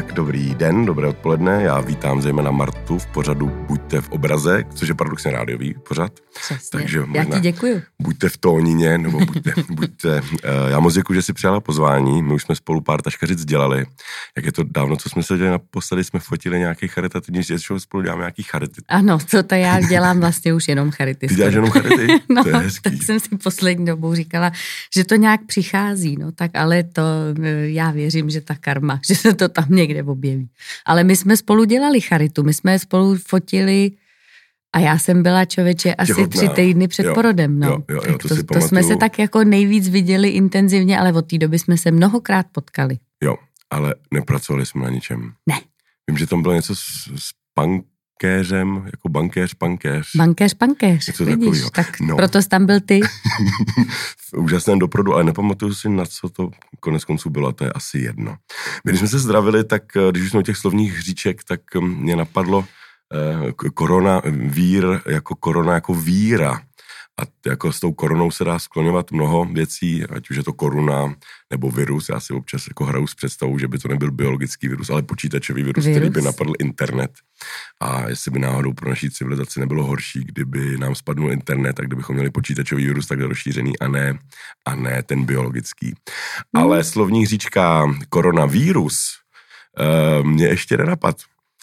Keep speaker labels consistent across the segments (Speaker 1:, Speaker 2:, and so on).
Speaker 1: Tak dobrý den, dobré odpoledne. Já vítám zejména Martu v pořadu Buďte v obraze, což je paradoxně rádiový pořad.
Speaker 2: Přesně. Takže já ti děkuju.
Speaker 1: Buďte v tónině, nebo buďte, buďte. Eh, já moc děkuji, že si přijala pozvání. My už jsme spolu pár taškařic dělali. Jak je to dávno, co jsme se dělali naposledy, jsme fotili nějaký charitativní, že spolu děláme nějaký charity.
Speaker 2: Ano, to, to já dělám vlastně už jenom charity.
Speaker 1: Ty děláš jenom charity?
Speaker 2: no, to je hezký. tak jsem si poslední dobou říkala, že to nějak přichází, no tak ale to eh, já věřím, že ta karma, že se to tam někde objeví. Ale my jsme spolu dělali charitu, my jsme spolu fotili a já jsem byla člověče asi Těhotná. tři týdny před jo, porodem. No.
Speaker 1: Jo, jo, jo,
Speaker 2: to, to, to jsme se tak jako nejvíc viděli intenzivně, ale od té doby jsme se mnohokrát potkali.
Speaker 1: Jo, ale nepracovali jsme na ničem.
Speaker 2: Ne.
Speaker 1: Vím, že tam bylo něco s, s bankéřem, jako bankéř, pankéř.
Speaker 2: Bankéř, pankéř, Něco vidíš, takovýho. tak no. proto jsi tam byl ty.
Speaker 1: v úžasném doprodu, ale nepamatuju si, na co to konec konců bylo, to je asi jedno. My, když jsme se zdravili, tak eh, když jsme u těch slovních hříček, tak eh, mě napadlo eh, korona vír jako korona jako víra. A jako s tou koronou se dá skloňovat mnoho věcí, ať už je to koruna nebo virus. Já si občas jako hraju s představou, že by to nebyl biologický virus, ale počítačový virus, virus, který by napadl internet. A jestli by náhodou pro naší civilizaci nebylo horší, kdyby nám spadnul internet, tak kdybychom měli počítačový virus takhle rozšířený a ne, a ne ten biologický. Mm. Ale slovní říčka koronavírus uh, mě ještě nenapad.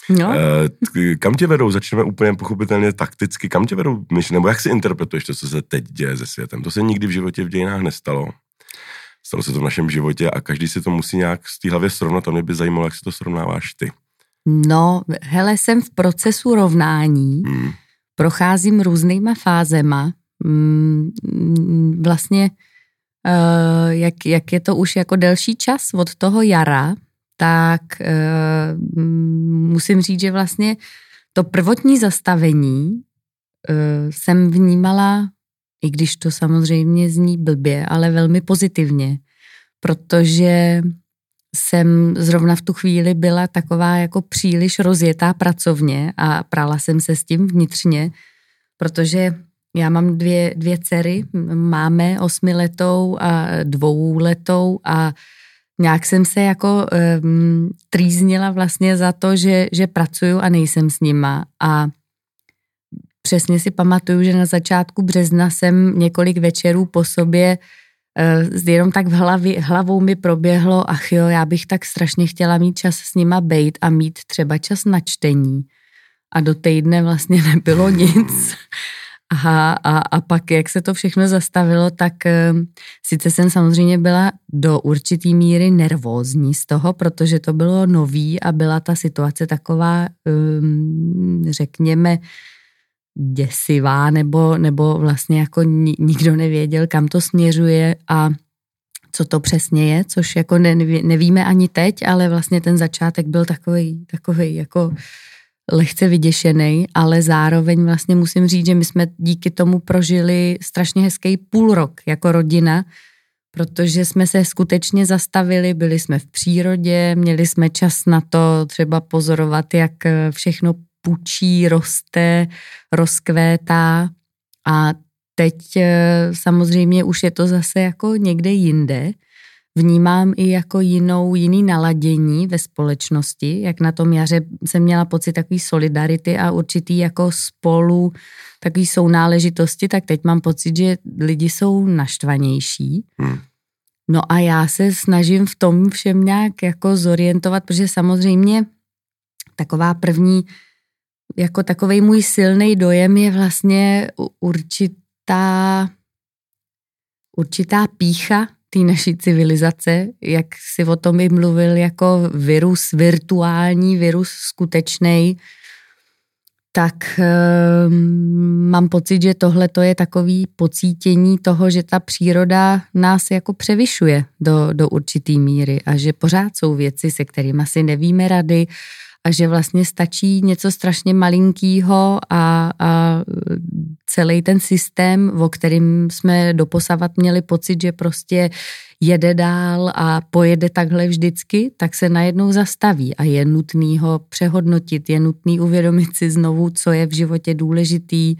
Speaker 2: No.
Speaker 1: Uh, kam tě vedou? Začneme úplně pochopitelně takticky. Kam tě vedou myšlenky? Nebo jak si interpretuješ to, co se teď děje se světem? To se nikdy v životě v dějinách nestalo. Stalo se to v našem životě a každý si to musí nějak z té hlavě srovnat a mě by zajímalo, jak si to srovnáváš ty.
Speaker 2: No, hele, jsem v procesu rovnání, hmm. procházím různýma fázema. Mm, vlastně, uh, jak, jak je to už jako delší čas od toho jara, tak uh, musím říct, že vlastně to prvotní zastavení uh, jsem vnímala, i když to samozřejmě zní blbě, ale velmi pozitivně, protože jsem zrovna v tu chvíli byla taková jako příliš rozjetá pracovně a prala jsem se s tím vnitřně, protože já mám dvě, dvě dcery, máme osmiletou a dvouletou a nějak jsem se jako um, trýznila vlastně za to, že, že pracuju a nejsem s nima a přesně si pamatuju, že na začátku března jsem několik večerů po sobě uh, jenom tak v hlavě, hlavou mi proběhlo, ach jo, já bych tak strašně chtěla mít čas s nima bejt a mít třeba čas na čtení. A do týdne vlastně nebylo nic. Aha, a, a pak, jak se to všechno zastavilo, tak uh, sice jsem samozřejmě byla do určitý míry nervózní z toho, protože to bylo nový a byla ta situace taková, um, řekněme, děsivá, nebo, nebo vlastně jako nikdo nevěděl, kam to směřuje a co to přesně je, což jako nevíme ani teď, ale vlastně ten začátek byl takový, takový jako lehce vyděšený, ale zároveň vlastně musím říct, že my jsme díky tomu prožili strašně hezký půl rok jako rodina, protože jsme se skutečně zastavili, byli jsme v přírodě, měli jsme čas na to třeba pozorovat, jak všechno pučí, roste, rozkvétá. A teď eh, samozřejmě už je to zase jako někde jinde, vnímám i jako jinou, jiný naladění ve společnosti, jak na tom jaře jsem měla pocit takový solidarity a určitý jako spolu takový sounáležitosti, tak teď mám pocit, že lidi jsou naštvanější. Hmm. No a já se snažím v tom všem nějak jako zorientovat, protože samozřejmě taková první, jako takový můj silný dojem je vlastně určitá určitá pícha té naší civilizace, jak si o tom i mluvil jako virus virtuální, virus skutečný, tak e, mám pocit, že tohle to je takový pocítění toho, že ta příroda nás jako převyšuje do, do určitý míry a že pořád jsou věci, se kterými asi nevíme rady a že vlastně stačí něco strašně malinkýho a, a celý ten systém, o kterým jsme doposavat měli pocit, že prostě jede dál a pojede takhle vždycky, tak se najednou zastaví a je nutný ho přehodnotit, je nutný uvědomit si znovu, co je v životě důležitý,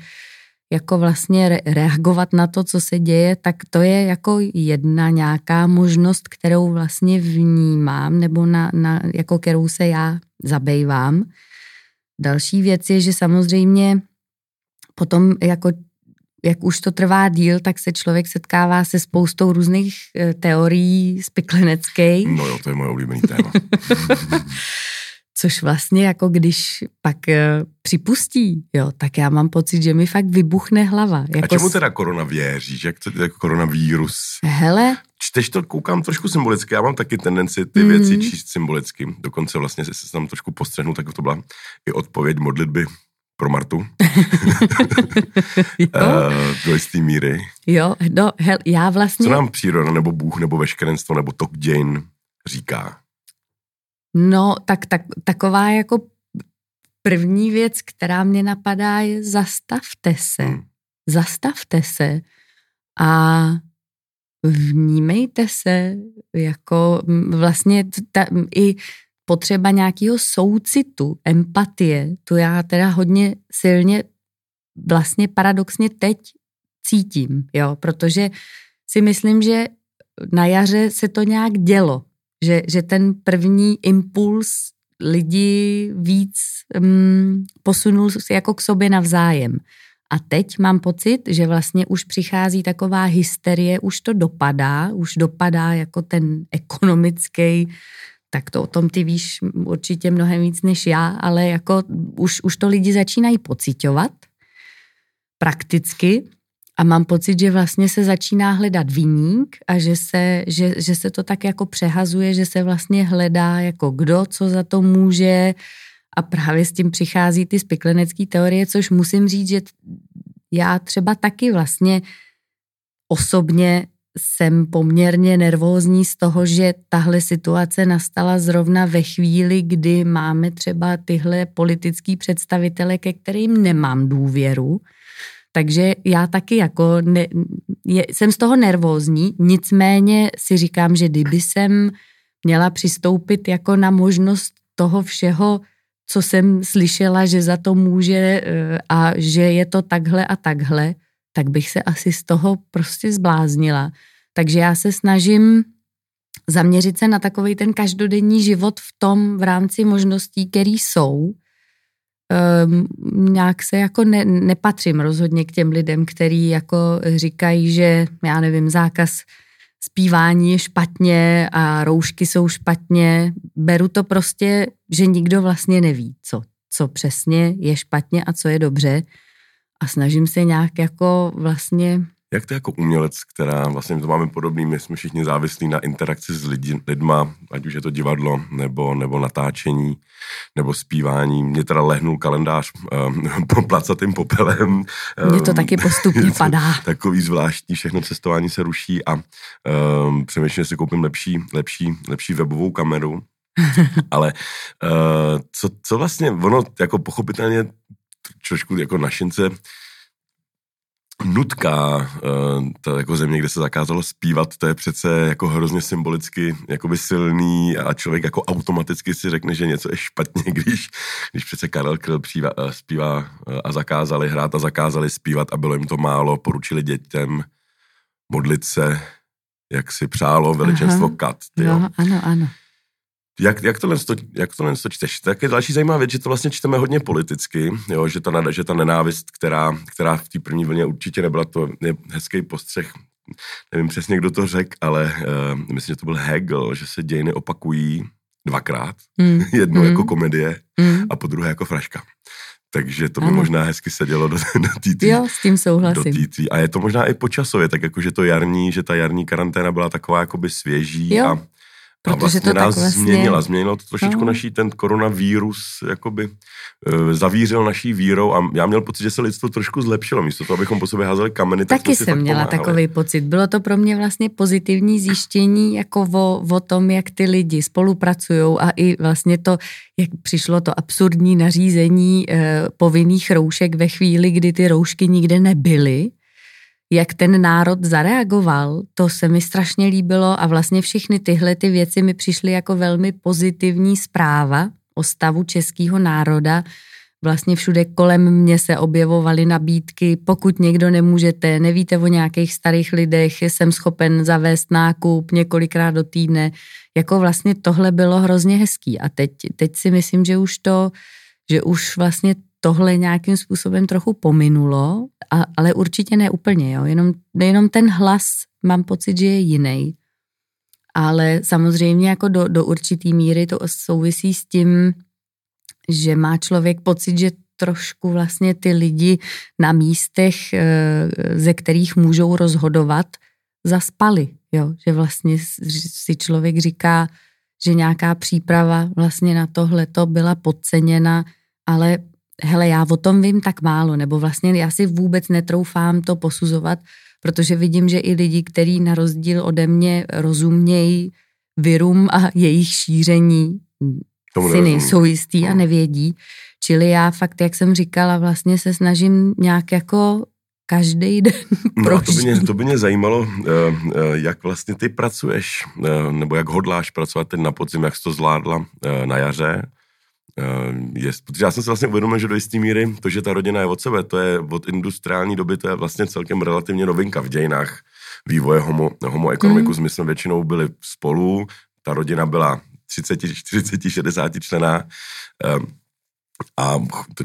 Speaker 2: jako vlastně re- reagovat na to, co se děje, tak to je jako jedna nějaká možnost, kterou vlastně vnímám nebo na, na, jako kterou se já zabývám. Další věc je, že samozřejmě potom jako jak už to trvá díl, tak se člověk setkává se spoustou různých eh, teorií spikleneckých.
Speaker 1: No jo, to je moje oblíbený téma.
Speaker 2: Což vlastně jako když pak uh, připustí, jo, tak já mám pocit, že mi fakt vybuchne hlava.
Speaker 1: Jako A čemu teda korona věříš? Jak to jako koronavírus?
Speaker 2: Hele.
Speaker 1: Čteš to, koukám trošku symbolicky, já mám taky tendenci ty mm. věci číst symbolicky. Dokonce vlastně se tam trošku postřehnu, tak to byla i odpověď modlitby pro Martu. jo. uh, do jisté míry.
Speaker 2: Jo, no, hel, já vlastně...
Speaker 1: Co nám příroda, nebo Bůh, nebo veškerenstvo, nebo tok dějin říká?
Speaker 2: No, tak, tak taková jako první věc, která mě napadá, je zastavte se. Hmm. Zastavte se a vnímejte se jako vlastně ta, i potřeba nějakého soucitu, empatie, to já teda hodně silně vlastně paradoxně teď cítím, jo, protože si myslím, že na jaře se to nějak dělo, že, že ten první impuls lidi víc um, posunul jako k sobě navzájem. A teď mám pocit, že vlastně už přichází taková hysterie, už to dopadá, už dopadá jako ten ekonomický, tak to o tom ty víš určitě mnohem víc než já, ale jako už, už to lidi začínají pocitovat prakticky a mám pocit, že vlastně se začíná hledat viník a že se, že, že se to tak jako přehazuje, že se vlastně hledá jako kdo, co za to může. A právě s tím přichází ty spiklenecké teorie, což musím říct, že já třeba taky vlastně osobně jsem poměrně nervózní z toho, že tahle situace nastala zrovna ve chvíli, kdy máme třeba tyhle politický představitele, ke kterým nemám důvěru takže já taky jako ne, je, jsem z toho nervózní, nicméně si říkám, že kdyby jsem měla přistoupit jako na možnost toho všeho, co jsem slyšela, že za to může eh, a že je to takhle a takhle, tak bych se asi z toho prostě zbláznila. Takže já se snažím zaměřit se na takový ten každodenní život v tom v rámci možností, které jsou um, nějak se jako ne, nepatřím rozhodně k těm lidem, který jako říkají, že já nevím, zákaz zpívání je špatně a roušky jsou špatně. Beru to prostě, že nikdo vlastně neví, co, co přesně je špatně a co je dobře a snažím se nějak jako vlastně
Speaker 1: jak to jako umělec, která vlastně to máme podobný, my jsme všichni závislí na interakci s lidi, lidma, ať už je to divadlo, nebo, nebo natáčení, nebo zpívání. Mě teda lehnul kalendář um, placatým popelem.
Speaker 2: Mně to um, taky postupně padá.
Speaker 1: Takový zvláštní, všechno cestování se ruší a um, přemýšlím, jestli koupím lepší, lepší, lepší webovou kameru. Ale uh, co, co vlastně, ono jako pochopitelně trošku jako našince Nutka, eh, ta jako země, kde se zakázalo zpívat, to je přece jako hrozně symbolicky jakoby silný a člověk jako automaticky si řekne, že něco je špatně, když, když přece Karel Kryl zpívá, eh, zpívá eh, a zakázali hrát a zakázali zpívat a bylo jim to málo, poručili dětem modlit se, jak si přálo veličenstvo Aha, kat.
Speaker 2: Jo, ano, ano.
Speaker 1: Jak, jak, tohle, jak tohle to čteš? Tak je další zajímavá věc, že to vlastně čteme hodně politicky, jo, že, ta, že ta nenávist, která, která v té první vlně určitě nebyla, to je hezký postřeh, nevím přesně, kdo to řekl, ale uh, myslím, že to byl Hegel, že se dějiny opakují dvakrát. Mm. Jednou mm. jako komedie mm. a po druhé jako fraška. Takže to by ano. možná hezky sedělo do, do té
Speaker 2: Jo, s tím souhlasím. Do
Speaker 1: tý, a je to možná i počasově, tak jako, že to jarní, že ta jarní karanténa byla taková jakoby svěží
Speaker 2: jo.
Speaker 1: a
Speaker 2: Protože a vlastně to nás vlastně...
Speaker 1: změnila. Změnilo to trošičku no. naší, ten koronavírus jakoby e, zavířil naší vírou a já měl pocit, že se lidstvo trošku zlepšilo. Místo toho, abychom po sobě házeli kameny,
Speaker 2: tak Taky jsem měla pomáhali. takový pocit. Bylo to pro mě vlastně pozitivní zjištění jako o, o tom, jak ty lidi spolupracují a i vlastně to, jak přišlo to absurdní nařízení e, povinných roušek ve chvíli, kdy ty roušky nikde nebyly jak ten národ zareagoval, to se mi strašně líbilo a vlastně všechny tyhle ty věci mi přišly jako velmi pozitivní zpráva o stavu českého národa vlastně všude kolem mě se objevovaly nabídky, pokud někdo nemůžete, nevíte o nějakých starých lidech, jsem schopen zavést nákup několikrát do týdne. Jako vlastně tohle bylo hrozně hezký a teď, teď si myslím, že už to, že už vlastně tohle nějakým způsobem trochu pominulo, a, ale určitě ne úplně, jo. Jenom, jenom ten hlas mám pocit, že je jiný. Ale samozřejmě jako do, do určitý míry to souvisí s tím, že má člověk pocit, že trošku vlastně ty lidi na místech, eh, ze kterých můžou rozhodovat, zaspali. Jo? Že vlastně si člověk říká, že nějaká příprava vlastně na tohle to byla podceněna, ale hele, já o tom vím tak málo, nebo vlastně já si vůbec netroufám to posuzovat, protože vidím, že i lidi, kteří na rozdíl ode mě rozumějí virům a jejich šíření, Tomu si nejsou jistý a no. nevědí. Čili já fakt, jak jsem říkala, vlastně se snažím nějak jako každý den
Speaker 1: no, to, by mě, to by mě zajímalo, eh, eh, jak vlastně ty pracuješ, eh, nebo jak hodláš pracovat teď na podzim, jak jsi to zvládla na jaře. Je, protože já jsem si vlastně uvědomil, že do jisté míry to, že ta rodina je od sebe, to je od industriální doby, to je vlastně celkem relativně novinka v dějinách vývoje homo, homo economicus. Mm. My jsme většinou byli spolu, ta rodina byla 30, 40, 60 člená a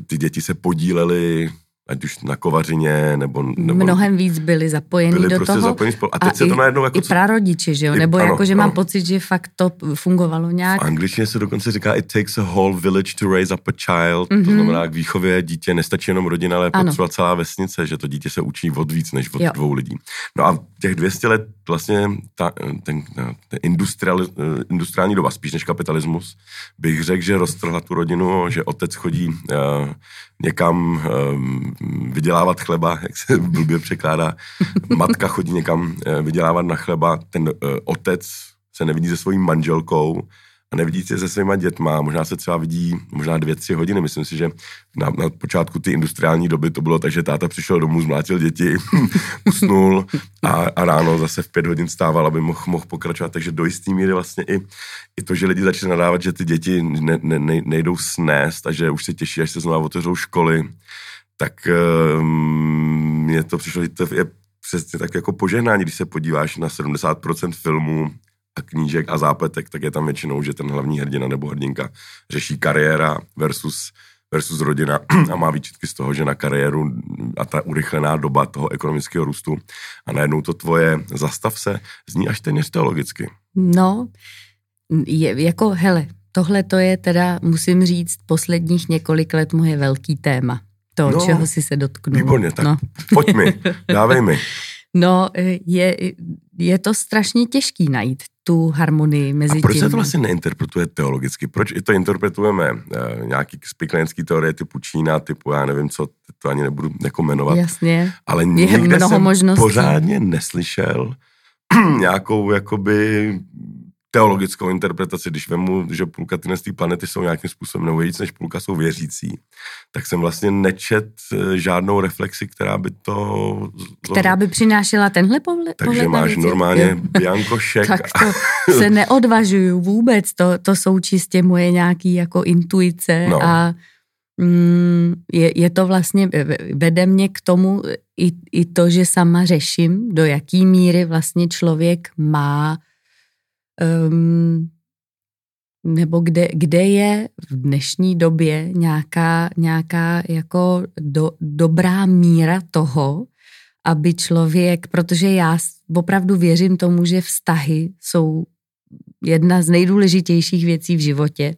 Speaker 1: ty děti se podílely ať už na kovařině, nebo... nebo
Speaker 2: Mnohem víc byli zapojení byli do prostě toho.
Speaker 1: Zapojení spolu. A teď a se to najednou jako...
Speaker 2: I prarodiči, že jo? I, nebo ano, jako, že ano. mám pocit, že fakt to fungovalo nějak.
Speaker 1: V angličtině se dokonce říká it takes a whole village to raise up a child. Mm-hmm. To mhm. znamená, k výchově dítě nestačí jenom rodina, ale potřeba celá vesnice, že to dítě se učí od víc než od jo. dvou lidí. No a těch 200 let vlastně ta, ten, ten industrial, industriální doba, spíš než kapitalismus, bych řekl, že roztrhla tu rodinu, že otec chodí uh, někam um, vydělávat chleba, jak se blbě překládá. Matka chodí někam uh, vydělávat na chleba, ten uh, otec se nevidí se svojí manželkou a nevidí se se svýma dětma, možná se třeba vidí možná dvě, tři hodiny. Myslím si, že na, na počátku ty industriální doby to bylo tak, že táta přišel domů, zmlátil děti, usnul a, a, ráno zase v pět hodin stával, aby mohl, mohl pokračovat. Takže do jistý míry vlastně i, i to, že lidi začali nadávat, že ty děti ne, ne, nejdou snést a že už se těší, až se znovu otevřou školy, tak um, mně to přišlo, že to je přesně tak jako požehnání, když se podíváš na 70% filmů a knížek a zápletek, tak je tam většinou, že ten hlavní hrdina nebo hrdinka řeší kariéra versus, versus rodina a má výčitky z toho, že na kariéru a ta urychlená doba toho ekonomického růstu a najednou to tvoje zastav se zní až téměř teologicky.
Speaker 2: No, je, jako hele, tohle to je teda, musím říct, posledních několik let moje velký téma. To, no, čeho si se dotknu.
Speaker 1: Výborně, tak no. pojď mi, dávej mi.
Speaker 2: No, je, je to strašně těžký najít tu harmonii mezi
Speaker 1: A proč
Speaker 2: tím.
Speaker 1: se to vlastně neinterpretuje teologicky? Proč i to interpretujeme uh, nějaký spiklenský teorie typu Čína, typu já nevím co, to ani nebudu jako jmenovat.
Speaker 2: Jasně,
Speaker 1: Ale je mnoho jsem možností. pořádně neslyšel nějakou jakoby teologickou interpretaci, když vemu, že půlka ty planety jsou nějakým způsobem, nebo víc než půlka jsou věřící, tak jsem vlastně nečet eh, žádnou reflexi, která by to...
Speaker 2: Která by přinášela tenhle pohled?
Speaker 1: Takže máš normálně biankošek.
Speaker 2: tak to se neodvažuju vůbec, to, to jsou čistě moje nějaký jako intuice no. a mm, je, je to vlastně, vede mě k tomu i, i to, že sama řeším, do jaký míry vlastně člověk má um, nebo kde, kde je v dnešní době nějaká, nějaká jako do, dobrá míra toho, aby člověk, protože já opravdu věřím tomu, že vztahy jsou jedna z nejdůležitějších věcí v životě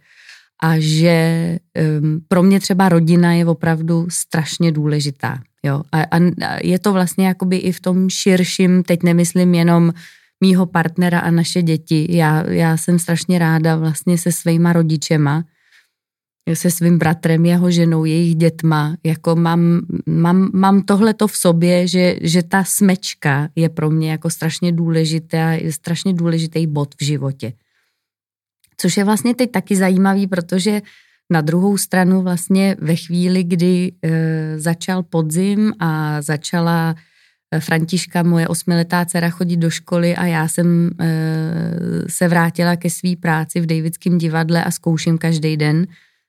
Speaker 2: a že um, pro mě třeba rodina je opravdu strašně důležitá. Jo? A, a je to vlastně jakoby i v tom širším, teď nemyslím jenom mýho partnera a naše děti. Já, já jsem strašně ráda vlastně se svýma rodičema, se svým bratrem, jeho ženou, jejich dětma. Jako mám, mám, mám tohleto v sobě, že, že ta smečka je pro mě jako strašně důležitá, je strašně důležitý bod v životě. Což je vlastně teď taky zajímavý, protože na druhou stranu vlastně ve chvíli, kdy e, začal podzim a začala Františka, moje osmiletá dcera, chodí do školy a já jsem e, se vrátila ke své práci v Davidském divadle a zkouším každý den,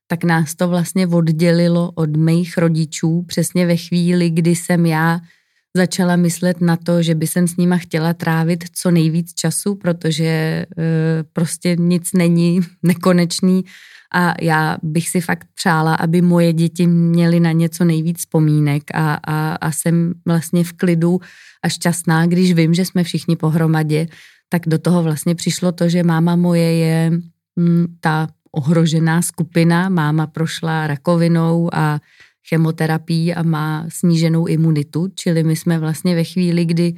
Speaker 2: tak nás to vlastně oddělilo od mých rodičů přesně ve chvíli, kdy jsem já začala myslet na to, že by jsem s nima chtěla trávit co nejvíc času, protože e, prostě nic není nekonečný a já bych si fakt přála, aby moje děti měly na něco nejvíc vzpomínek a, a, a jsem vlastně v klidu a šťastná, když vím, že jsme všichni pohromadě, tak do toho vlastně přišlo to, že máma moje je m, mm, ta ohrožená skupina, máma prošla rakovinou a chemoterapií a má sníženou imunitu, čili my jsme vlastně ve chvíli, kdy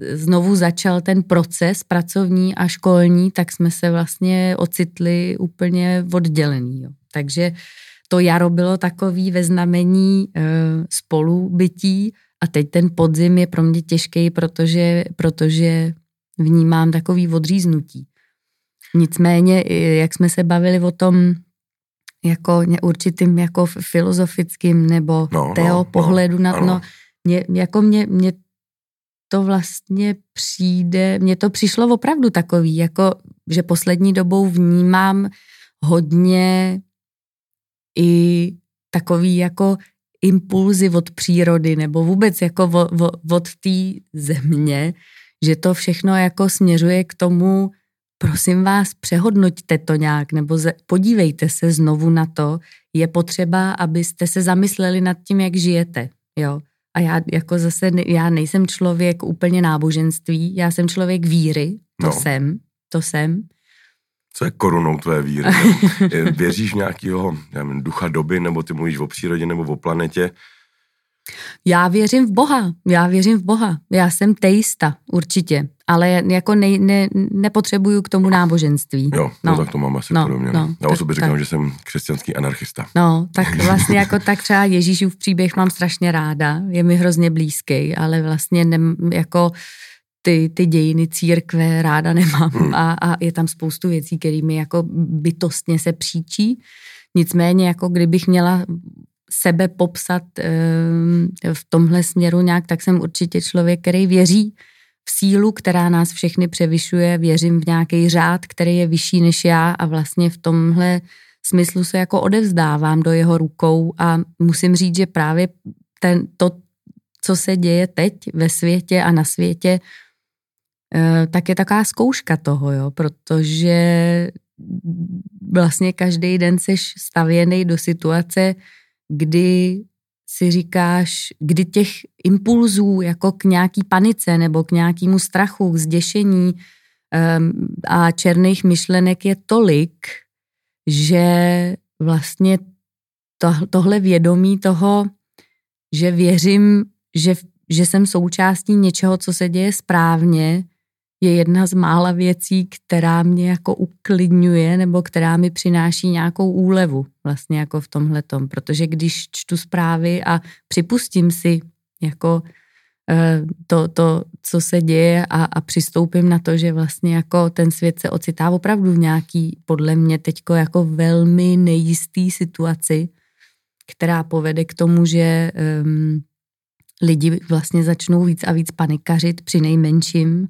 Speaker 2: znovu začal ten proces pracovní a školní, tak jsme se vlastně ocitli úplně oddělený. Jo. Takže to jaro bylo takový ve znamení e, spolubytí a teď ten podzim je pro mě těžký, protože, protože vnímám takový odříznutí. Nicméně, jak jsme se bavili o tom, jako určitým jako filozofickým nebo no, teo no, pohledu no, na to, no, mě, jako mě, mě to vlastně přijde, mně to přišlo opravdu takový, jako že poslední dobou vnímám hodně i takový jako impulzy od přírody nebo vůbec jako od, od té země, že to všechno jako směřuje k tomu, prosím vás, přehodnoťte to nějak, nebo podívejte se znovu na to. Je potřeba, abyste se zamysleli nad tím, jak žijete. Jo? A já jako zase, já nejsem člověk úplně náboženství, já jsem člověk víry, to no. jsem, to jsem.
Speaker 1: Co je korunou tvé víry? Věříš v nějakého ducha doby, nebo ty mluvíš o přírodě nebo o planetě?
Speaker 2: Já věřím v Boha, já věřím v Boha. Já jsem teista, určitě, ale jako ne, ne, nepotřebuju k tomu náboženství.
Speaker 1: Jo, no, no tak to mám asi no, podobně. No, Já o sobě říkám, tak. že jsem křesťanský anarchista.
Speaker 2: No, tak vlastně jako tak třeba Ježíšův příběh mám strašně ráda, je mi hrozně blízký, ale vlastně ne, jako ty, ty dějiny církve ráda nemám hmm. a, a je tam spoustu věcí, kterými jako bytostně se příčí. Nicméně, jako kdybych měla sebe popsat ehm, v tomhle směru nějak, tak jsem určitě člověk, který věří v sílu, která nás všechny převyšuje, věřím v nějaký řád, který je vyšší než já a vlastně v tomhle smyslu se jako odevzdávám do jeho rukou a musím říct, že právě ten, to, co se děje teď ve světě a na světě, eh, tak je taková zkouška toho, jo, protože vlastně každý den seš stavěný do situace, kdy si říkáš, kdy těch impulzů jako k nějaký panice nebo k nějakému strachu, k zděšení um, a černých myšlenek je tolik, že vlastně to, tohle vědomí toho, že věřím, že, že jsem součástí něčeho, co se děje správně, je jedna z mála věcí, která mě jako uklidňuje nebo která mi přináší nějakou úlevu vlastně jako v tomhle tom, protože když čtu zprávy a připustím si jako eh, to, to co se děje a, a přistoupím na to, že vlastně jako ten svět se ocitá opravdu v nějaký, podle mě teďko jako velmi nejistý situaci, která povede k tomu, že um, lidi vlastně začnou víc a víc panikařit při nejmenším,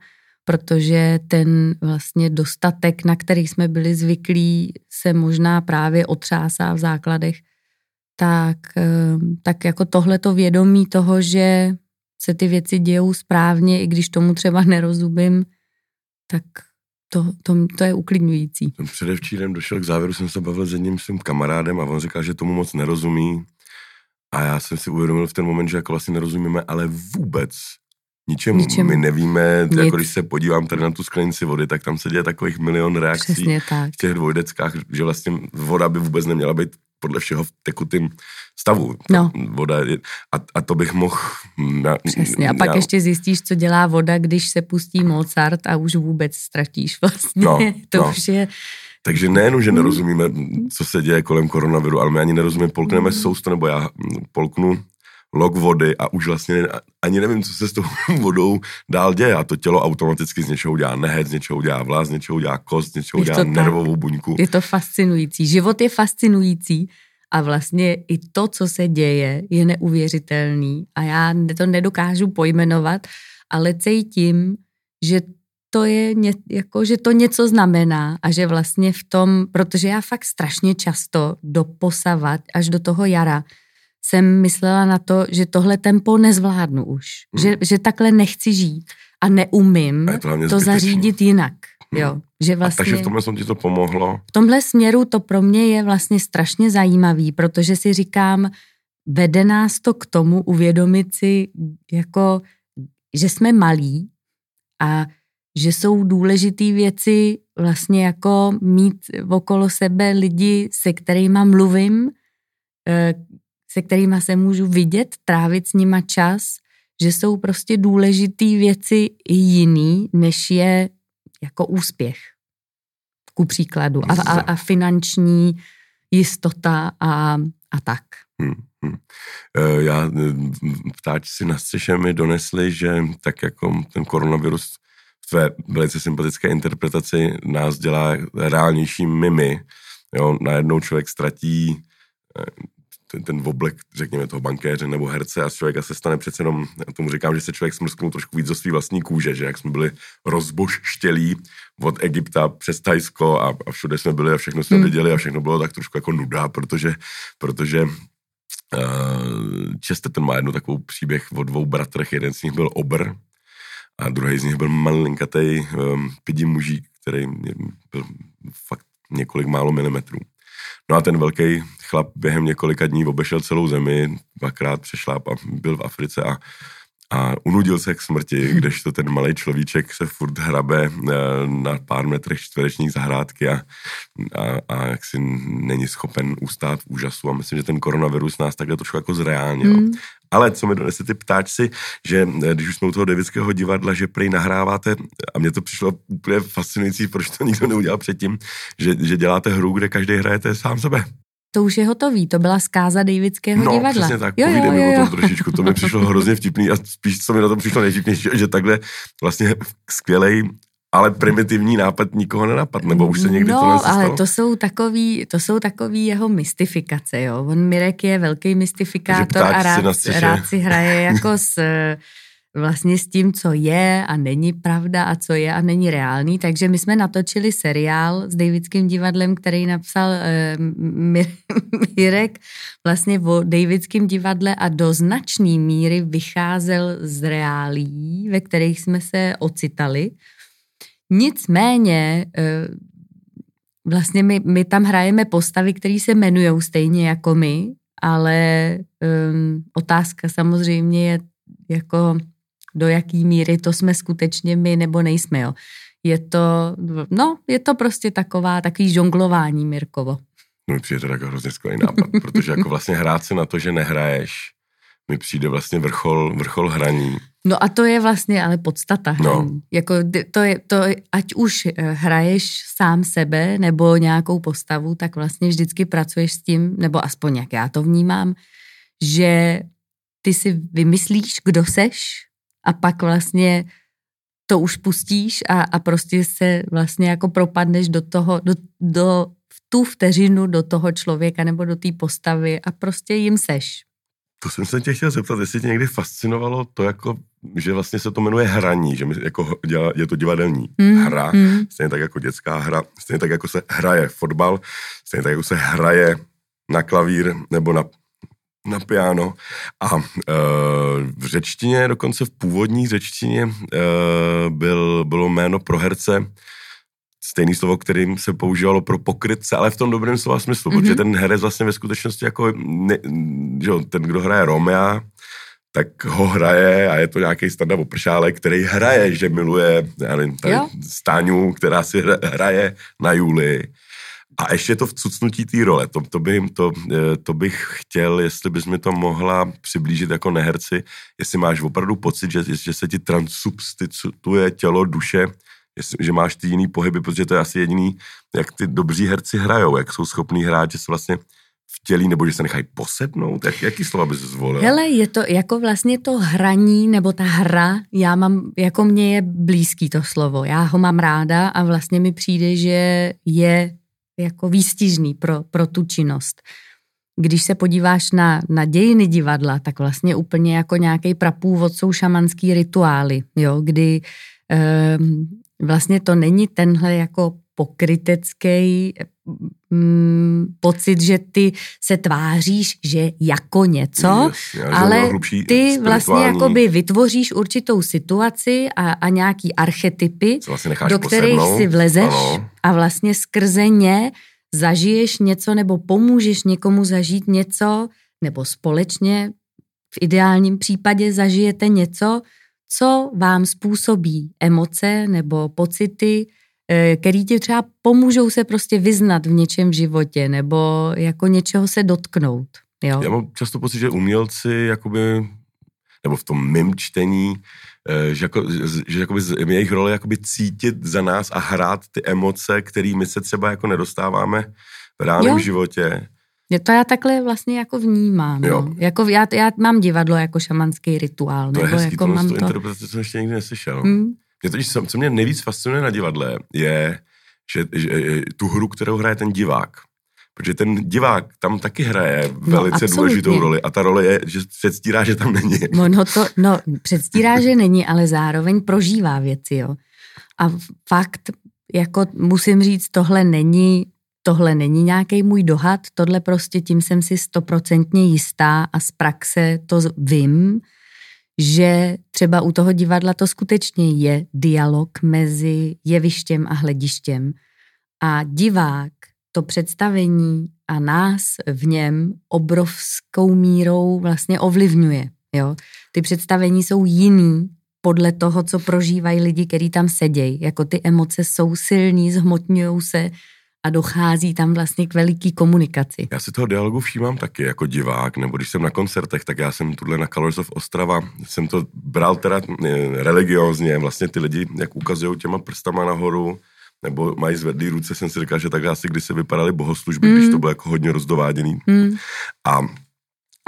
Speaker 2: protože ten vlastně dostatek, na který jsme byli zvyklí, se možná právě otřásá v základech, tak, ehm, tak jako tohleto vědomí toho, že se ty věci dějou správně, i když tomu třeba nerozumím, tak to, to, to je uklidňující.
Speaker 1: Předevčírem došel k závěru, jsem se bavil s jedním svým kamarádem a on říkal, že tomu moc nerozumí. A já jsem si uvědomil v ten moment, že jako vlastně nerozumíme, ale vůbec ničemu. ničemu. My nevíme, Nic. jako když se podívám tady na tu sklenici vody, tak tam se děje takových milion reakcí
Speaker 2: tak.
Speaker 1: v těch dvojdeckách, že vlastně voda by vůbec neměla být podle všeho v tekutým stavu.
Speaker 2: No.
Speaker 1: Voda je, a, a to bych mohl...
Speaker 2: Na, Přesně. A pak já, ještě zjistíš, co dělá voda, když se pustí Mozart a už vůbec ztratíš vlastně. No, to no. už je...
Speaker 1: Takže nejenom, že nerozumíme, co se děje kolem koronaviru, ale my ani nerozumíme, polkneme mm. sousto, nebo já polknu lok vody a už vlastně ani nevím, co se s tou vodou dál děje. A to tělo automaticky z něčeho udělá nehet, z něčeho udělá vlas, z něčeho udělá kost, z něčeho udělá nervovou buňku.
Speaker 2: Je to fascinující. Život je fascinující a vlastně i to, co se děje, je neuvěřitelný a já to nedokážu pojmenovat, ale cítím, že to je, ně, jako, že to něco znamená a že vlastně v tom, protože já fakt strašně často doposavat až do toho jara jsem myslela na to, že tohle tempo nezvládnu už, hmm. že, že takhle nechci žít a neumím a to, to zařídit jinak. Hmm. Jo, že vlastně,
Speaker 1: a takže v tomhle jsem ti to pomohlo?
Speaker 2: V tomhle směru to pro mě je vlastně strašně zajímavý, protože si říkám, vede nás to k tomu uvědomit si, jako, že jsme malí a že jsou důležité věci vlastně jako mít okolo sebe lidi, se kterými mluvím, eh, se kterými se můžu vidět, trávit s nima čas, že jsou prostě důležité věci jiný, než je jako úspěch. Ku příkladu. A, a, a finanční jistota a, a tak. Hmm, hmm.
Speaker 1: E, já, ptáči si na střeše mi donesli, že tak jako ten koronavirus v tvé velice sympatické interpretaci nás dělá reálnějšími my. Jo, najednou člověk ztratí e, ten, ten oblek, řekněme, toho bankéře nebo herce a z člověka se stane přece jenom, tomu říkám, že se člověk smrsknul trošku víc do svý vlastní kůže, že jak jsme byli rozboštělí od Egypta přes Tajsko a, a všude jsme byli a všechno jsme hmm. viděli a všechno bylo tak trošku jako nuda, protože, protože uh, Chesterton má jednu takovou příběh o dvou bratrech, jeden z nich byl obr a druhý z nich byl malinkatej um, pidi mužík, který byl fakt několik málo milimetrů. No a ten velký chlap během několika dní obešel celou zemi, dvakrát přešláp a byl v Africe a, a unudil se k smrti, kdežto ten malý človíček se furt hrabe eh, na pár metrech čtverečních zahrádky a, a, a jak si není schopen ustát v úžasu a myslím, že ten koronavirus nás takhle trošku jako zreálnil. Mm. Ale co mi donese ty ptáčci, že eh, když už jsme u toho Davidského divadla, že prej nahráváte, a mně to přišlo úplně fascinující, proč to nikdo neudělal předtím, že, že děláte hru, kde každý hrajete sám sebe.
Speaker 2: To už je hotový, to byla zkáza Davidského
Speaker 1: no,
Speaker 2: divadla.
Speaker 1: přesně tak, jo, jo, jo, o tom trošičku, to mi přišlo hrozně vtipný a spíš, co mi na tom přišlo nejvtipnější, že takhle vlastně skvělej ale primitivní nápad nikoho nenapad, nebo už se někdy
Speaker 2: no,
Speaker 1: to
Speaker 2: stalo? ale to jsou, takový, to jsou takový jeho mystifikace, jo. On Mirek je velký mystifikátor a rád, rád si hraje jako s vlastně s tím, co je a není pravda a co je a není reálný. Takže my jsme natočili seriál s Davidským divadlem, který napsal uh, Mirek vlastně o Davidském divadle a do značné míry vycházel z reálí, ve kterých jsme se ocitali. Nicméně uh, vlastně my, my tam hrajeme postavy, které se jmenují stejně jako my, ale um, otázka samozřejmě je jako do jaký míry to jsme skutečně my nebo nejsme, jo. Je to, no, je to prostě taková, takový žonglování, Mirkovo.
Speaker 1: No mi přijde to jako hrozně skvělý nápad, protože jako vlastně hrát se na to, že nehraješ, mi přijde vlastně vrchol, vrchol hraní.
Speaker 2: No a to je vlastně ale podstata no. hraní. No. Jako to je, to, ať už eh, hraješ sám sebe nebo nějakou postavu, tak vlastně vždycky pracuješ s tím, nebo aspoň jak já to vnímám, že ty si vymyslíš, kdo seš, a pak vlastně to už pustíš a, a prostě se vlastně jako propadneš do toho, do, do v tu vteřinu do toho člověka nebo do té postavy a prostě jim seš.
Speaker 1: To jsem se tě chtěl zeptat, jestli tě někdy fascinovalo to, jako, že vlastně se to jmenuje hraní, že jako je to divadelní mm, hra, mm. stejně tak jako dětská hra, stejně tak jako se hraje fotbal, stejně tak jako se hraje na klavír nebo na na piano a uh, v řečtině, dokonce v původní řečtině uh, byl, bylo jméno pro herce stejný slovo, kterým se používalo pro pokrytce, ale v tom dobrém slova smyslu, mm-hmm. protože ten herec vlastně ve skutečnosti jako, ne, že ten, kdo hraje Romea, tak ho hraje a je to nějaký standard opršálek, který hraje, že miluje já nevím, tady Stáňu, která si hraje na Juli a ještě to v cucnutí té role, to, to, by, to, eh, to bych chtěl, jestli bys mi to mohla přiblížit jako neherci, jestli máš opravdu pocit, že, že se ti transubstituje tělo, duše, jestli, že máš ty jiný pohyby, protože to je asi jediný, jak ty dobří herci hrajou, jak jsou schopní hrát, že se vlastně vtělí, nebo že se nechají posednout? Jak, jaký slova bys zvolil?
Speaker 2: Hele, je to jako vlastně to hraní, nebo ta hra, já mám, jako mně je blízký to slovo, já ho mám ráda a vlastně mi přijde, že je jako výstižný pro, pro tu činnost. Když se podíváš na, na dějiny divadla, tak vlastně úplně jako nějaký prapůvod jsou šamanský rituály, jo, kdy um, vlastně to není tenhle jako pokrytecký mm, pocit, že ty se tváříš, že jako něco,
Speaker 1: Jasně, ale
Speaker 2: ty vlastně jakoby vytvoříš určitou situaci a, a nějaký archetypy,
Speaker 1: vlastně
Speaker 2: do kterých si vlezeš
Speaker 1: Ano.
Speaker 2: a vlastně skrze ně zažiješ něco nebo pomůžeš někomu zažít něco, nebo společně v ideálním případě zažijete něco, co vám způsobí emoce nebo pocity, který ti třeba pomůžou se prostě vyznat v něčem v životě nebo jako něčeho se dotknout. Jo?
Speaker 1: Já mám často pocit, že umělci jakoby, nebo v tom mým čtení, eh, že, jako, že jakoby jejich role je jakoby cítit za nás a hrát ty emoce, kterými se třeba jako nedostáváme v reálném
Speaker 2: Jo.
Speaker 1: životě.
Speaker 2: Je To já takhle vlastně jako vnímám.
Speaker 1: Jo.
Speaker 2: No. Jako já, já mám divadlo jako šamanský rituál.
Speaker 1: To je
Speaker 2: nebo
Speaker 1: hezký,
Speaker 2: jako mám
Speaker 1: tu
Speaker 2: to...
Speaker 1: interpretaci jsem ještě nikdy neslyšel.
Speaker 2: Hmm.
Speaker 1: Mě totiž, co mě nejvíc fascinuje na divadle, je, že, že tu hru, kterou hraje ten divák. Protože ten divák tam taky hraje velice
Speaker 2: absolutně.
Speaker 1: důležitou roli a ta role je, že předstírá, že tam není.
Speaker 2: Ono to, no, předstírá, že není, ale zároveň prožívá věci, jo. A fakt, jako musím říct, tohle není, tohle není nějaký můj dohad, tohle prostě tím jsem si stoprocentně jistá a z praxe to vím, že třeba u toho divadla to skutečně je dialog mezi jevištěm a hledištěm. A divák to představení a nás v něm obrovskou mírou vlastně ovlivňuje. Jo? Ty představení jsou jiný podle toho, co prožívají lidi, kteří tam sedějí. Jako ty emoce jsou silný, zhmotňují se a dochází tam vlastně k veliký komunikaci.
Speaker 1: Já si toho dialogu všímám taky jako divák, nebo když jsem na koncertech, tak já jsem tuhle na Colors of Ostrava, jsem to bral teda eh, religiózně, vlastně ty lidi, jak ukazují těma prstama nahoru, nebo mají zvedlý ruce, jsem si říkal, že takhle asi když se vypadaly bohoslužby, mm. když to bylo jako hodně rozdováděný.
Speaker 2: Hmm.
Speaker 1: A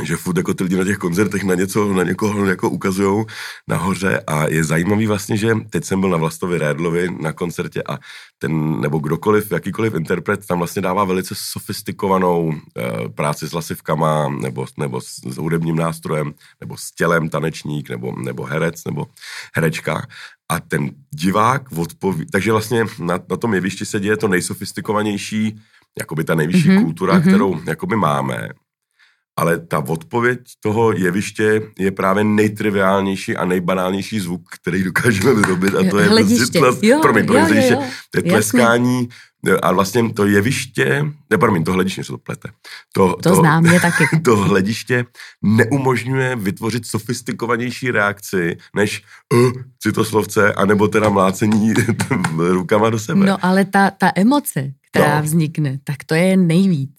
Speaker 1: že furt jako ty lidi na těch koncertech na něco, na někoho jako ukazujou nahoře a je zajímavý vlastně, že teď jsem byl na Vlastovi Rédlovi na koncertě a ten, nebo kdokoliv, jakýkoliv interpret tam vlastně dává velice sofistikovanou e, práci s lasivkama, nebo, nebo s, s hudebním nástrojem, nebo s tělem tanečník, nebo, nebo herec, nebo herečka. A ten divák odpoví, takže vlastně na, na tom jevišti se děje to nejsofistikovanější, jakoby ta nejvyšší
Speaker 2: Mhm,
Speaker 1: mm-hmm, kultura,
Speaker 2: mhm.
Speaker 1: mm-hmm. kterou jakoby máme. Ale ta odpověď toho jeviště je právě nejtriviálnější a nejbanálnější zvuk, který dokážeme vyrobit a to je
Speaker 2: Hlediště.
Speaker 1: prostě tles, promiň, promiň,
Speaker 2: jo,
Speaker 1: hlediště,
Speaker 2: jo.
Speaker 1: to je tleskání a vlastně to jeviště, ne, promiň, to hlediště se to plete. To,
Speaker 2: To znám, mě taky.
Speaker 1: to hlediště neumožňuje vytvořit sofistikovanější reakci, než uh, citoslovce, anebo teda mlácení rukama do sebe.
Speaker 2: No ale ta, ta emoce, která
Speaker 1: No.
Speaker 2: vznikne, tak to je nejvíc.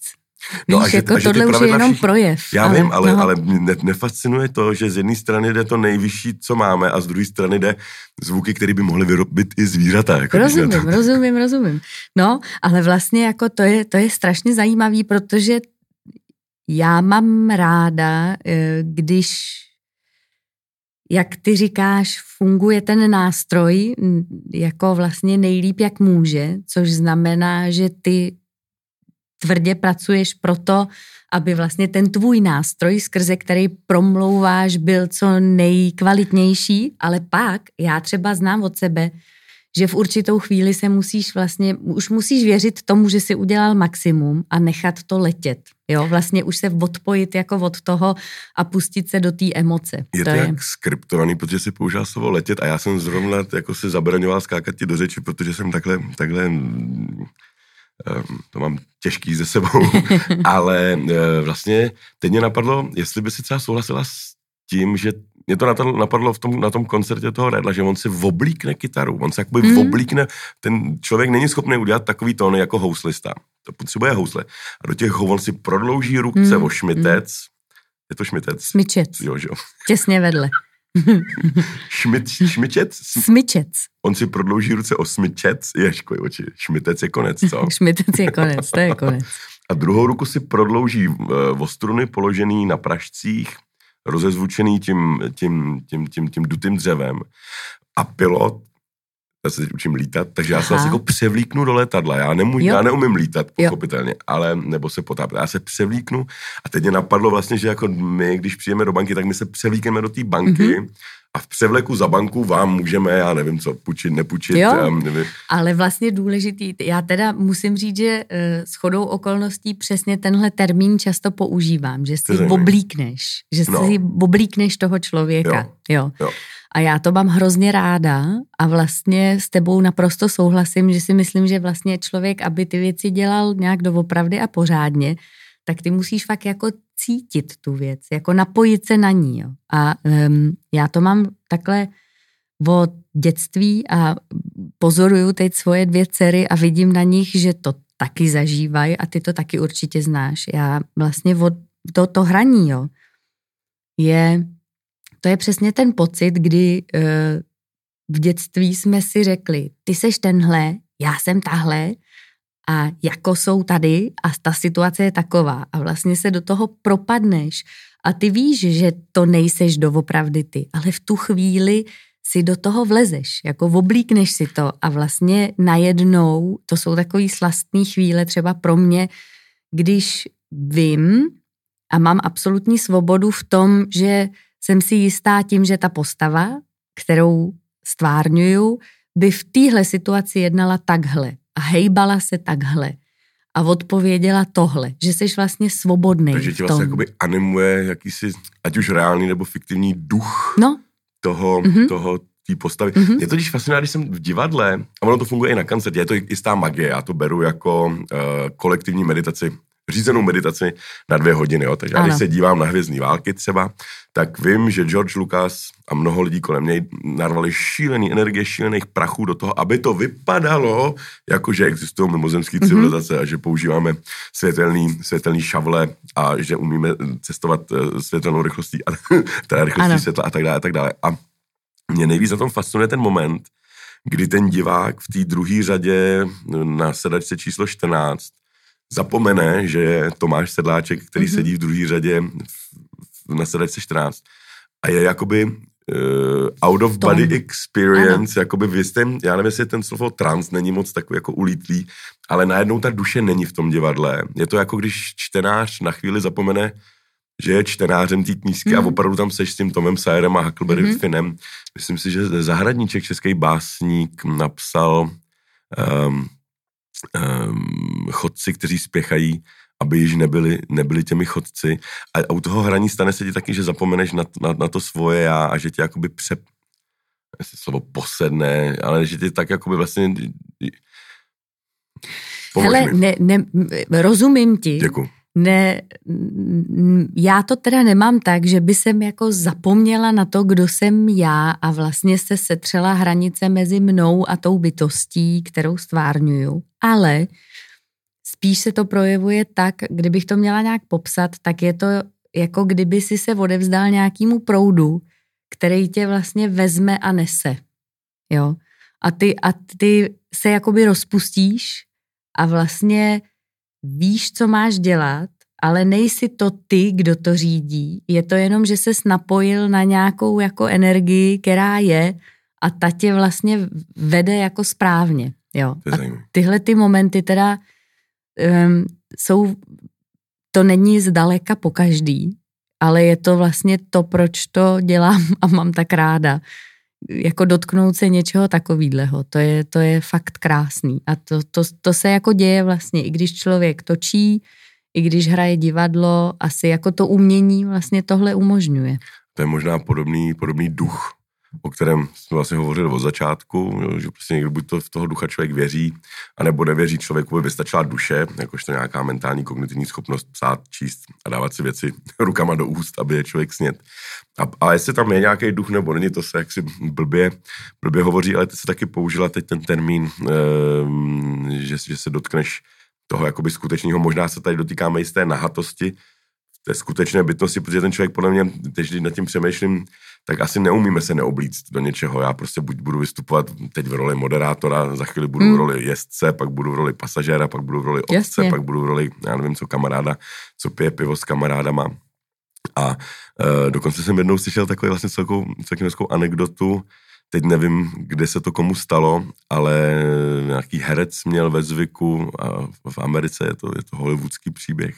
Speaker 1: No
Speaker 2: Víš,
Speaker 1: a že-
Speaker 2: jako
Speaker 1: a že
Speaker 2: tohle už je jenom
Speaker 1: všichni-
Speaker 2: projev.
Speaker 1: Já ale, vím, ale,
Speaker 2: no,
Speaker 1: ale mě ne, nefascinuje to, že z jedné strany jde to nejvyšší, co máme, a z druhé strany jde zvuky, které by mohly vyrobit i zvířata. Jako
Speaker 2: Rozumím,
Speaker 1: to-
Speaker 2: rozumím, rozumím. No, ale vlastně jako to je, to je strašně zajímavý, protože já mám ráda, eh, když, jak ty říkáš, funguje ten nástroj jako vlastně nejlíp, jak může, což znamená, že ty tvrdě pracuješ proto, aby vlastně ten tvůj nástroj, skrze který promlouváš, byl co nejkvalitnější, ale pak já třeba znám od sebe, že v určitou chvíli se musíš vlastně, už musíš věřit tomu, že si udělal maximum a nechat to letět. Jo, vlastně už se odpojit jako od toho a pustit se do té emoce.
Speaker 1: Je to, to jak skriptovaný, protože si použil slovo letět a já jsem zrovna jako si zabraňoval skákat ti do řeči, protože jsem takhle, takhle to mám těžký ze sebou, ale uh, vlastně teď mě napadlo, jestli by si třeba souhlasila s tím, že mě to napadlo, v tom, na tom koncertě toho Redla, že on si oblíkne kytaru, on se jakoby mm. oblíkne, ten člověk není schopný udělat takový tóny jako houslista, to potřebuje housle. A do těch on si prodlouží ruce mm. o šmitec, mm. je to šmitec?
Speaker 2: Smyčec.
Speaker 1: Jo, že jo.
Speaker 2: Těsně vedle.
Speaker 1: Šmit, šmičec?
Speaker 2: Smyčec.
Speaker 1: On si prodlouží ruce o smyčec, ješkoj oči, šmitec je konec, co?
Speaker 2: šmitec je konec, to je konec.
Speaker 1: A druhou ruku si prodlouží uh, o struny položený na pražcích, rozezvučený tím, tím, tím, tím, tím dutým dřevem. A pilot, já se teď učím lítat, takže já se asi jako převlíknu do letadla. Já, nemů,
Speaker 2: Jo.
Speaker 1: já neumím lítat,
Speaker 2: Jo.
Speaker 1: pochopitelně, ale nebo se potápět. Já se převlíknu a teď mě napadlo vlastně, že jako my, když přijeme do banky, tak my se převlíkneme do té banky
Speaker 2: Mhm.
Speaker 1: a v převleku za banku vám můžeme, já nevím co, půjčit, nepůjčit.
Speaker 2: Jo,
Speaker 1: nevím.
Speaker 2: ale vlastně důležitý, já teda musím říct, že uh, s chodou okolností přesně tenhle termín často používám, že si oblíkneš, že no. si oblíkneš toho člověka. Jo. Jo. jo. A já to mám hrozně ráda a vlastně s tebou naprosto souhlasím, že si myslím, že vlastně člověk, aby ty věci dělal nějak doopravdy a pořádně, tak ty musíš fakt jako cítit tu věc, jako napojit se na ní. Jo. A um, já to mám takhle od dětství a pozoruju teď svoje dvě dcery a vidím na nich, že to taky zažívají a ty to taky určitě znáš. Já vlastně od to, to hraní, jo, je, to je přesně ten pocit, kdy uh, v dětství jsme si řekli, ty seš tenhle, já jsem tahle a jako jsou tady a ta situace je taková. A vlastně se do toho propadneš a ty víš, že to nejseš doopravdy ty, ale v tu chvíli si do toho vlezeš, jako oblíkneš si to a vlastně najednou, to jsou takový slastné chvíle třeba pro mě, když vím a mám absolutní svobodu v tom, že jsem si jistá tím, že ta postava, kterou stvárňuju, by v téhle situaci jednala takhle a hejbala se takhle a odpověděla tohle, že jsi vlastně svobodný.
Speaker 1: Takže tě vlastně jakoby animuje jakýsi, ať už reálný nebo fiktivní duch
Speaker 2: no.
Speaker 1: toho, mm-hmm. toho té postavy. Mm-hmm. Mě to když fascinuje, když jsem v divadle, a ono to funguje i na koncertě, je to jistá magie, já to beru jako uh, kolektivní meditaci řízenou meditaci na dvě hodiny. Jo. Takže když se dívám na Hvězdní války třeba, tak vím, že George Lucas a mnoho lidí kolem něj narvali šílený energie, šílených prachů do toho, aby to vypadalo, jako že existují mimozemské mm-hmm. civilizace a že používáme světelný, světelný šavle a že umíme cestovat eh, světelnou rychlostí, a, teda rychlostí ano. světla a tak dále a tak dále. A mě nejvíc na tom fascinuje ten moment, kdy ten divák v té druhé řadě na sedačce číslo 14 zapomene, že je Tomáš Sedláček, který mm-hmm. sedí v druhé řadě v, na sedačce 14 a je jakoby uh, out of body experience, ano. jakoby v jistém, já nevím, jestli ten slovo trans není moc takový jako ulítlý, ale najednou ta duše není v tom divadle. Je to jako když čtenář na chvíli zapomene, že je čtenářem té knížky mm. a mhm. opravdu tam seš s tím Tomem Sayerem a Huckleberry mm. Finnem. Myslím si, že Zahradníček, český básník, napsal um, um, chodci, kteří spěchají, aby již nebyli, nebyli těmi chodci. A u toho hraní stane se ti taky, že zapomeneš na, na, na to svoje já a že tě jakoby pře... slovo posedne, ale že ti tak jakoby vlastně...
Speaker 2: Pomož Hele, ne, ne, rozumím ti.
Speaker 1: Děkuji
Speaker 2: ne, já to teda nemám tak, že by jsem jako zapomněla na to, kdo jsem já a vlastně se setřela hranice mezi mnou a tou bytostí, kterou stvárňuju. Ale spíš se to projevuje tak, kdybych to měla nějak popsat, tak je to jako kdyby si se odevzdal nějakému proudu, který tě vlastně vezme a nese. Jo? A ty, a ty se jakoby rozpustíš a vlastně víš, co máš dělat, ale nejsi to ty, kdo to řídí. Je to jenom, že ses napojil na nějakou jako energii, která je a ta tě vlastně vede jako správně. Jo. A tyhle ty momenty teda um, jsou, to není zdaleka po každý, ale je to vlastně to, proč to dělám a mám tak ráda jako dotknout se něčeho takového. To je, to je fakt krásný. A to, to, to se jako děje vlastně, i když člověk točí, i když hraje divadlo, asi jako to umění vlastně tohle umožňuje.
Speaker 1: To je možná podobný, podobný duch o kterém jsme vlastně hovořili od začátku, že prostě někdo buď to v toho ducha člověk věří, anebo nevěří člověku by vystačila duše, jakožto nějaká mentální kognitivní schopnost psát, číst a dávat si věci rukama do úst, aby je člověk snět. A, a jestli tam je nějaký duch nebo není, to se jaksi blbě, blbě hovoří, ale ty se taky použila teď ten termín, e, že, že se dotkneš toho jakoby skutečného, možná se tady dotýkáme jisté nahatosti, té skutečné bytnosti, protože ten člověk podle mě, když nad tím přemýšlím, tak asi neumíme se neoblíct do něčeho. Já prostě buď budu vystupovat teď v roli moderátora, za chvíli budu hmm. v roli jezdce, pak budu v roli pasažéra, pak budu v roli otce, Jasně. pak budu v roli, já nevím co, kamaráda, co pije pivo s kamarádama. A e, dokonce jsem jednou slyšel takový vlastně celkou, celkem anekdotu, Teď nevím, kde se to komu stalo, ale nějaký herec měl ve zvyku, a v Americe je to, je to hollywoodský příběh,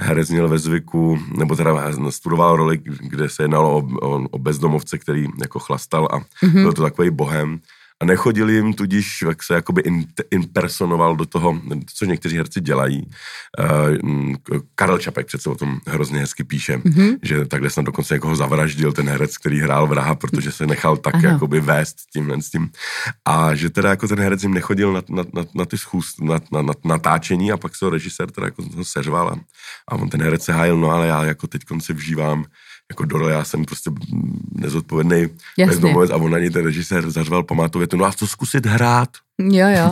Speaker 1: herec měl ve zvyku, nebo teda studoval roli, kde se jednalo o, o, o bezdomovce, který jako chlastal a mm-hmm. byl to takový bohem a nechodil jim tudíž, jak se jakoby in, impersonoval do toho, co někteří herci dělají. Uh, Karel Čapek přece o tom hrozně hezky píše, mm-hmm. že takhle snad dokonce jako ho zavraždil ten herec, který hrál vraha, protože se nechal tak Aha. jakoby vést tímhle s tím. A že teda jako ten herec jim nechodil na, na, na, na ty schůz, na, na, na, natáčení a pak se ho režisér teda jako seřval a, a on ten herec se hájil, no ale já jako teď konci vžívám jako dole, já jsem prostě nezodpovědný bezdomovec a on na něj ten režisér zařval památovat, no a co zkusit hrát?
Speaker 2: Jo, jo.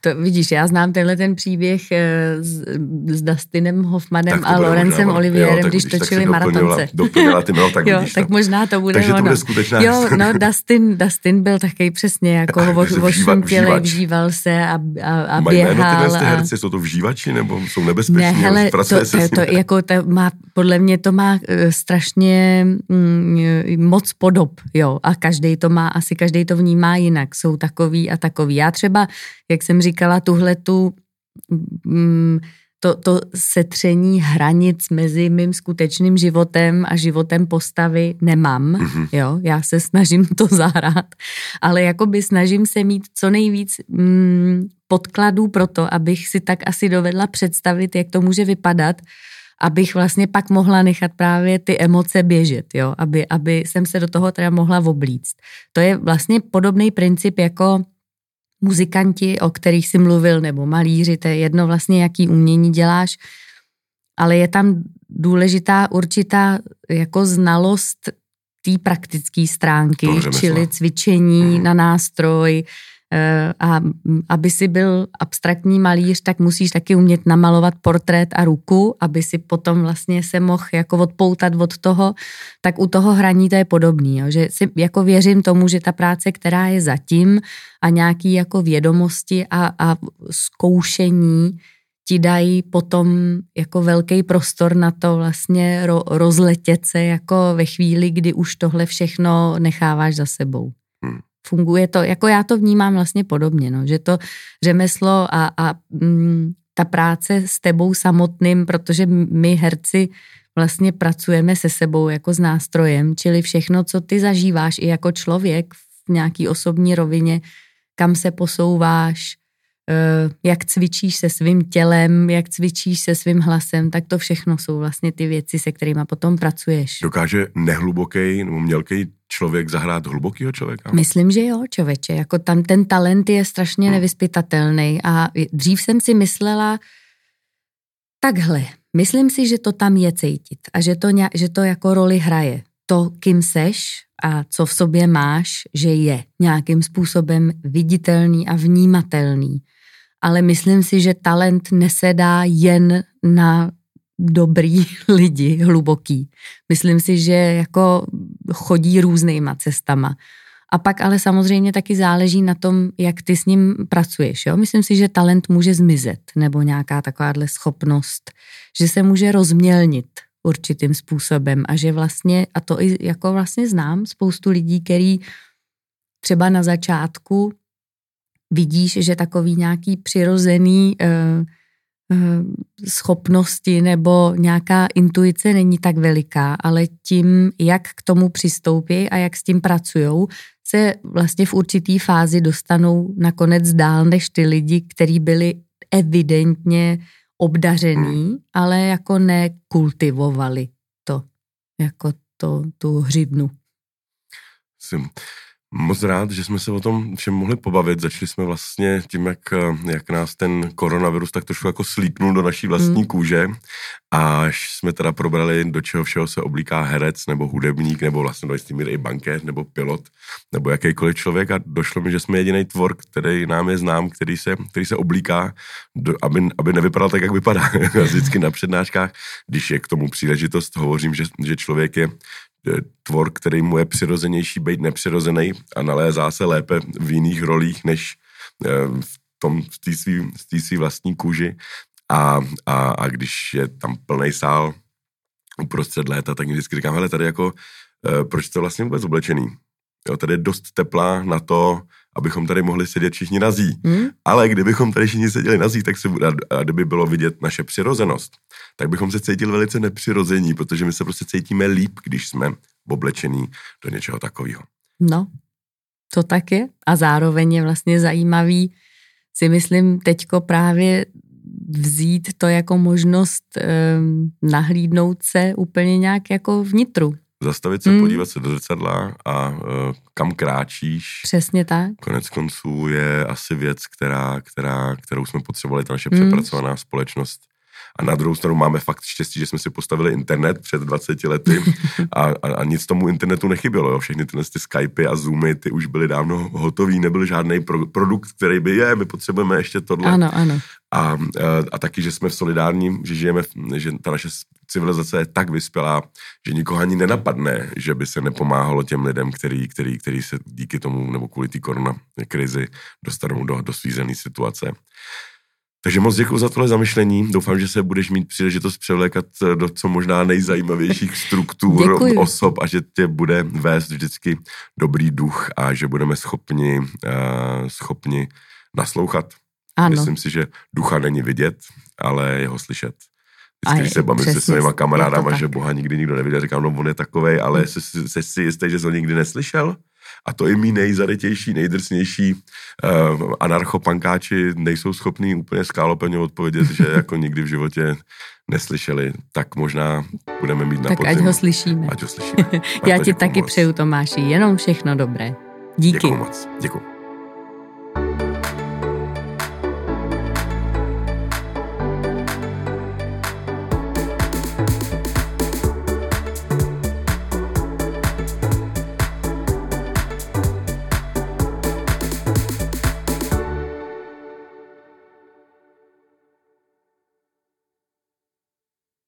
Speaker 2: To vidíš, já znám tenhle ten příběh eh, s, s Dustinem Hoffmanem a Lorencem Olivierem, jo, když točili maratonce.
Speaker 1: Doplnila ty, no, tak,
Speaker 2: jo, vidíš, tak to. možná to bude
Speaker 1: Takže
Speaker 2: ono.
Speaker 1: to bude skutečná
Speaker 2: Jo, no Dustin, Dustin byl taky přesně jako ošuntělej, vžíval se a, a, a
Speaker 1: Mají
Speaker 2: běhal.
Speaker 1: Mají ty herci, jsou to vžívači nebo jsou nebezpeční?
Speaker 2: Ne, hele, to, to, to, jako to má, podle mě to má uh, strašně mm, moc podob, jo, a každý to má, asi každý to vnímá jinak, jsou takový a takový. Já třeba, jak jsem říkala, tuhle tu mm, to, to setření hranic mezi mým skutečným životem a životem postavy nemám, mm-hmm. jo, já se snažím to zahrát, ale jakoby snažím se mít co nejvíc mm, podkladů pro to, abych si tak asi dovedla představit, jak to může vypadat, abych vlastně pak mohla nechat právě ty emoce běžet, jo, aby, aby jsem se do toho teda mohla oblíct. To je vlastně podobný princip jako muzikanti, o kterých si mluvil, nebo malíři, to je jedno vlastně, jaký umění děláš, ale je tam důležitá určitá jako znalost té praktické stránky, čili cvičení mm. na nástroj, a aby si byl abstraktní malíř, tak musíš taky umět namalovat portrét a ruku, aby si potom vlastně se mohl jako odpoutat od toho, tak u toho hraní to je podobný, jo? že si jako věřím tomu, že ta práce, která je zatím a nějaký jako vědomosti a, a zkoušení ti dají potom jako velký prostor na to vlastně ro, rozletět se jako ve chvíli, kdy už tohle všechno necháváš za sebou. Hmm funguje to, jako já to vnímám vlastně podobně, no, že to řemeslo a, a mm, ta práce s tebou samotným, protože my herci vlastně pracujeme se sebou jako s nástrojem, čili všechno, co ty zažíváš i jako člověk v nějaký osobní rovině, kam se posouváš, jak cvičíš se svým tělem, jak cvičíš se svým hlasem, tak to všechno jsou vlastně ty věci, se kterými potom pracuješ.
Speaker 1: Dokáže nehluboký nebo mělký člověk zahrát hlubokýho člověka?
Speaker 2: Myslím, že jo, člověče. Jako tam ten talent je strašně hmm. nevyspytatelný a dřív jsem si myslela takhle. Myslím si, že to tam je cítit a že to, že to jako roli hraje. To, kým seš a co v sobě máš, že je nějakým způsobem viditelný a vnímatelný ale myslím si, že talent nesedá jen na dobrý lidi, hluboký. Myslím si, že jako chodí různýma cestama. A pak ale samozřejmě taky záleží na tom, jak ty s ním pracuješ. Jo? Myslím si, že talent může zmizet, nebo nějaká takováhle schopnost, že se může rozmělnit určitým způsobem a že vlastně, a to i jako vlastně znám spoustu lidí, který třeba na začátku vidíš, že takový nějaký přirozený uh, uh, schopnosti nebo nějaká intuice není tak veliká, ale tím, jak k tomu přistoupí a jak s tím pracují, se vlastně v určitý fázi dostanou nakonec dál než ty lidi, kteří byli evidentně obdařený, ale jako nekultivovali to, jako to, tu hřivnu.
Speaker 1: Jsem moc rád, že jsme se o tom všem mohli pobavit. Začali jsme vlastně tím, jak, jak nás ten koronavirus tak trošku jako slípnul do naší vlastní mm. kůže. Až jsme teda probrali, do čeho všeho se oblíká herec nebo hudebník, nebo vlastně do jistý míry i bankér, nebo pilot, nebo jakýkoliv člověk. A došlo mi, že jsme jediný tvor, který nám je znám, který se, který se oblíká, do, aby, aby nevypadal tak, jak vypadá. Vždycky na přednáškách, když je k tomu příležitost, hovořím, že, že člověk je tvor, který mu je přirozenější být nepřirozený a nalézá se lépe v jiných rolích, než eh, v tom, v té svý, svý vlastní kůži. A, a, a když je tam plný sál uprostřed léta, tak mi vždycky říkám, hele, tady jako, e, proč to vlastně vůbec oblečený? Jo, tady je dost tepla na to, abychom tady mohli sedět všichni nazí. Hmm? Ale kdybychom tady všichni seděli nazí, tak se, a kdyby bylo vidět naše přirozenost, tak bychom se cítili velice nepřirození, protože my se prostě cítíme líp, když jsme oblečení do něčeho takového.
Speaker 2: No, to tak je. A zároveň je vlastně zajímavý si myslím teďko právě vzít to jako možnost um, nahlídnout se úplně nějak jako vnitru.
Speaker 1: Zastavit se, hmm. podívat se do zrcadla a uh, kam kráčíš.
Speaker 2: Přesně tak.
Speaker 1: Konec konců je asi věc, která, která, kterou jsme potřebovali, ta naše hmm. přepracovaná společnost a na druhou stranu máme fakt štěstí, že jsme si postavili internet před 20 lety a, a, a nic tomu internetu nechybělo. Jo. Všechny tyhle ty Skypey a Zoomy, ty už byly dávno hotový, nebyl žádný pro, produkt, který by je, my potřebujeme ještě tohle.
Speaker 2: Ano, ano.
Speaker 1: A, a, a taky, že jsme v solidární, že žijeme, že ta naše civilizace je tak vyspělá, že nikoho ani nenapadne, že by se nepomáhalo těm lidem, který, který, který se díky tomu nebo kvůli té korona krizi dostanou do, do svízené situace. Takže moc děkuji za tohle zamyšlení. Doufám, že se budeš mít příležitost převlékat do co možná nejzajímavějších struktur
Speaker 2: Děkuji.
Speaker 1: osob a že tě bude vést vždycky dobrý duch a že budeme schopni, uh, schopni naslouchat.
Speaker 2: Ano.
Speaker 1: Myslím si, že ducha není vidět, ale jeho slyšet. Vždycky, když se bavím se svýma kamarádama, že Boha nikdy nikdo neviděl, říkám, no on je takovej, ale hmm. jsi, jsi si jistý, že jsi ho nikdy neslyšel? A to i mý nejzarytější, nejdrsnější uh, anarchopankáči nejsou schopní úplně skálopevně odpovědět, že jako nikdy v životě neslyšeli, tak možná budeme mít na
Speaker 2: Tak
Speaker 1: podzim.
Speaker 2: ať ho slyšíme.
Speaker 1: Ať ho slyšíme.
Speaker 2: Já ti taky moc. přeju, Tomáši, jenom všechno dobré. Díky.
Speaker 1: Děkuji moc. Děkuji.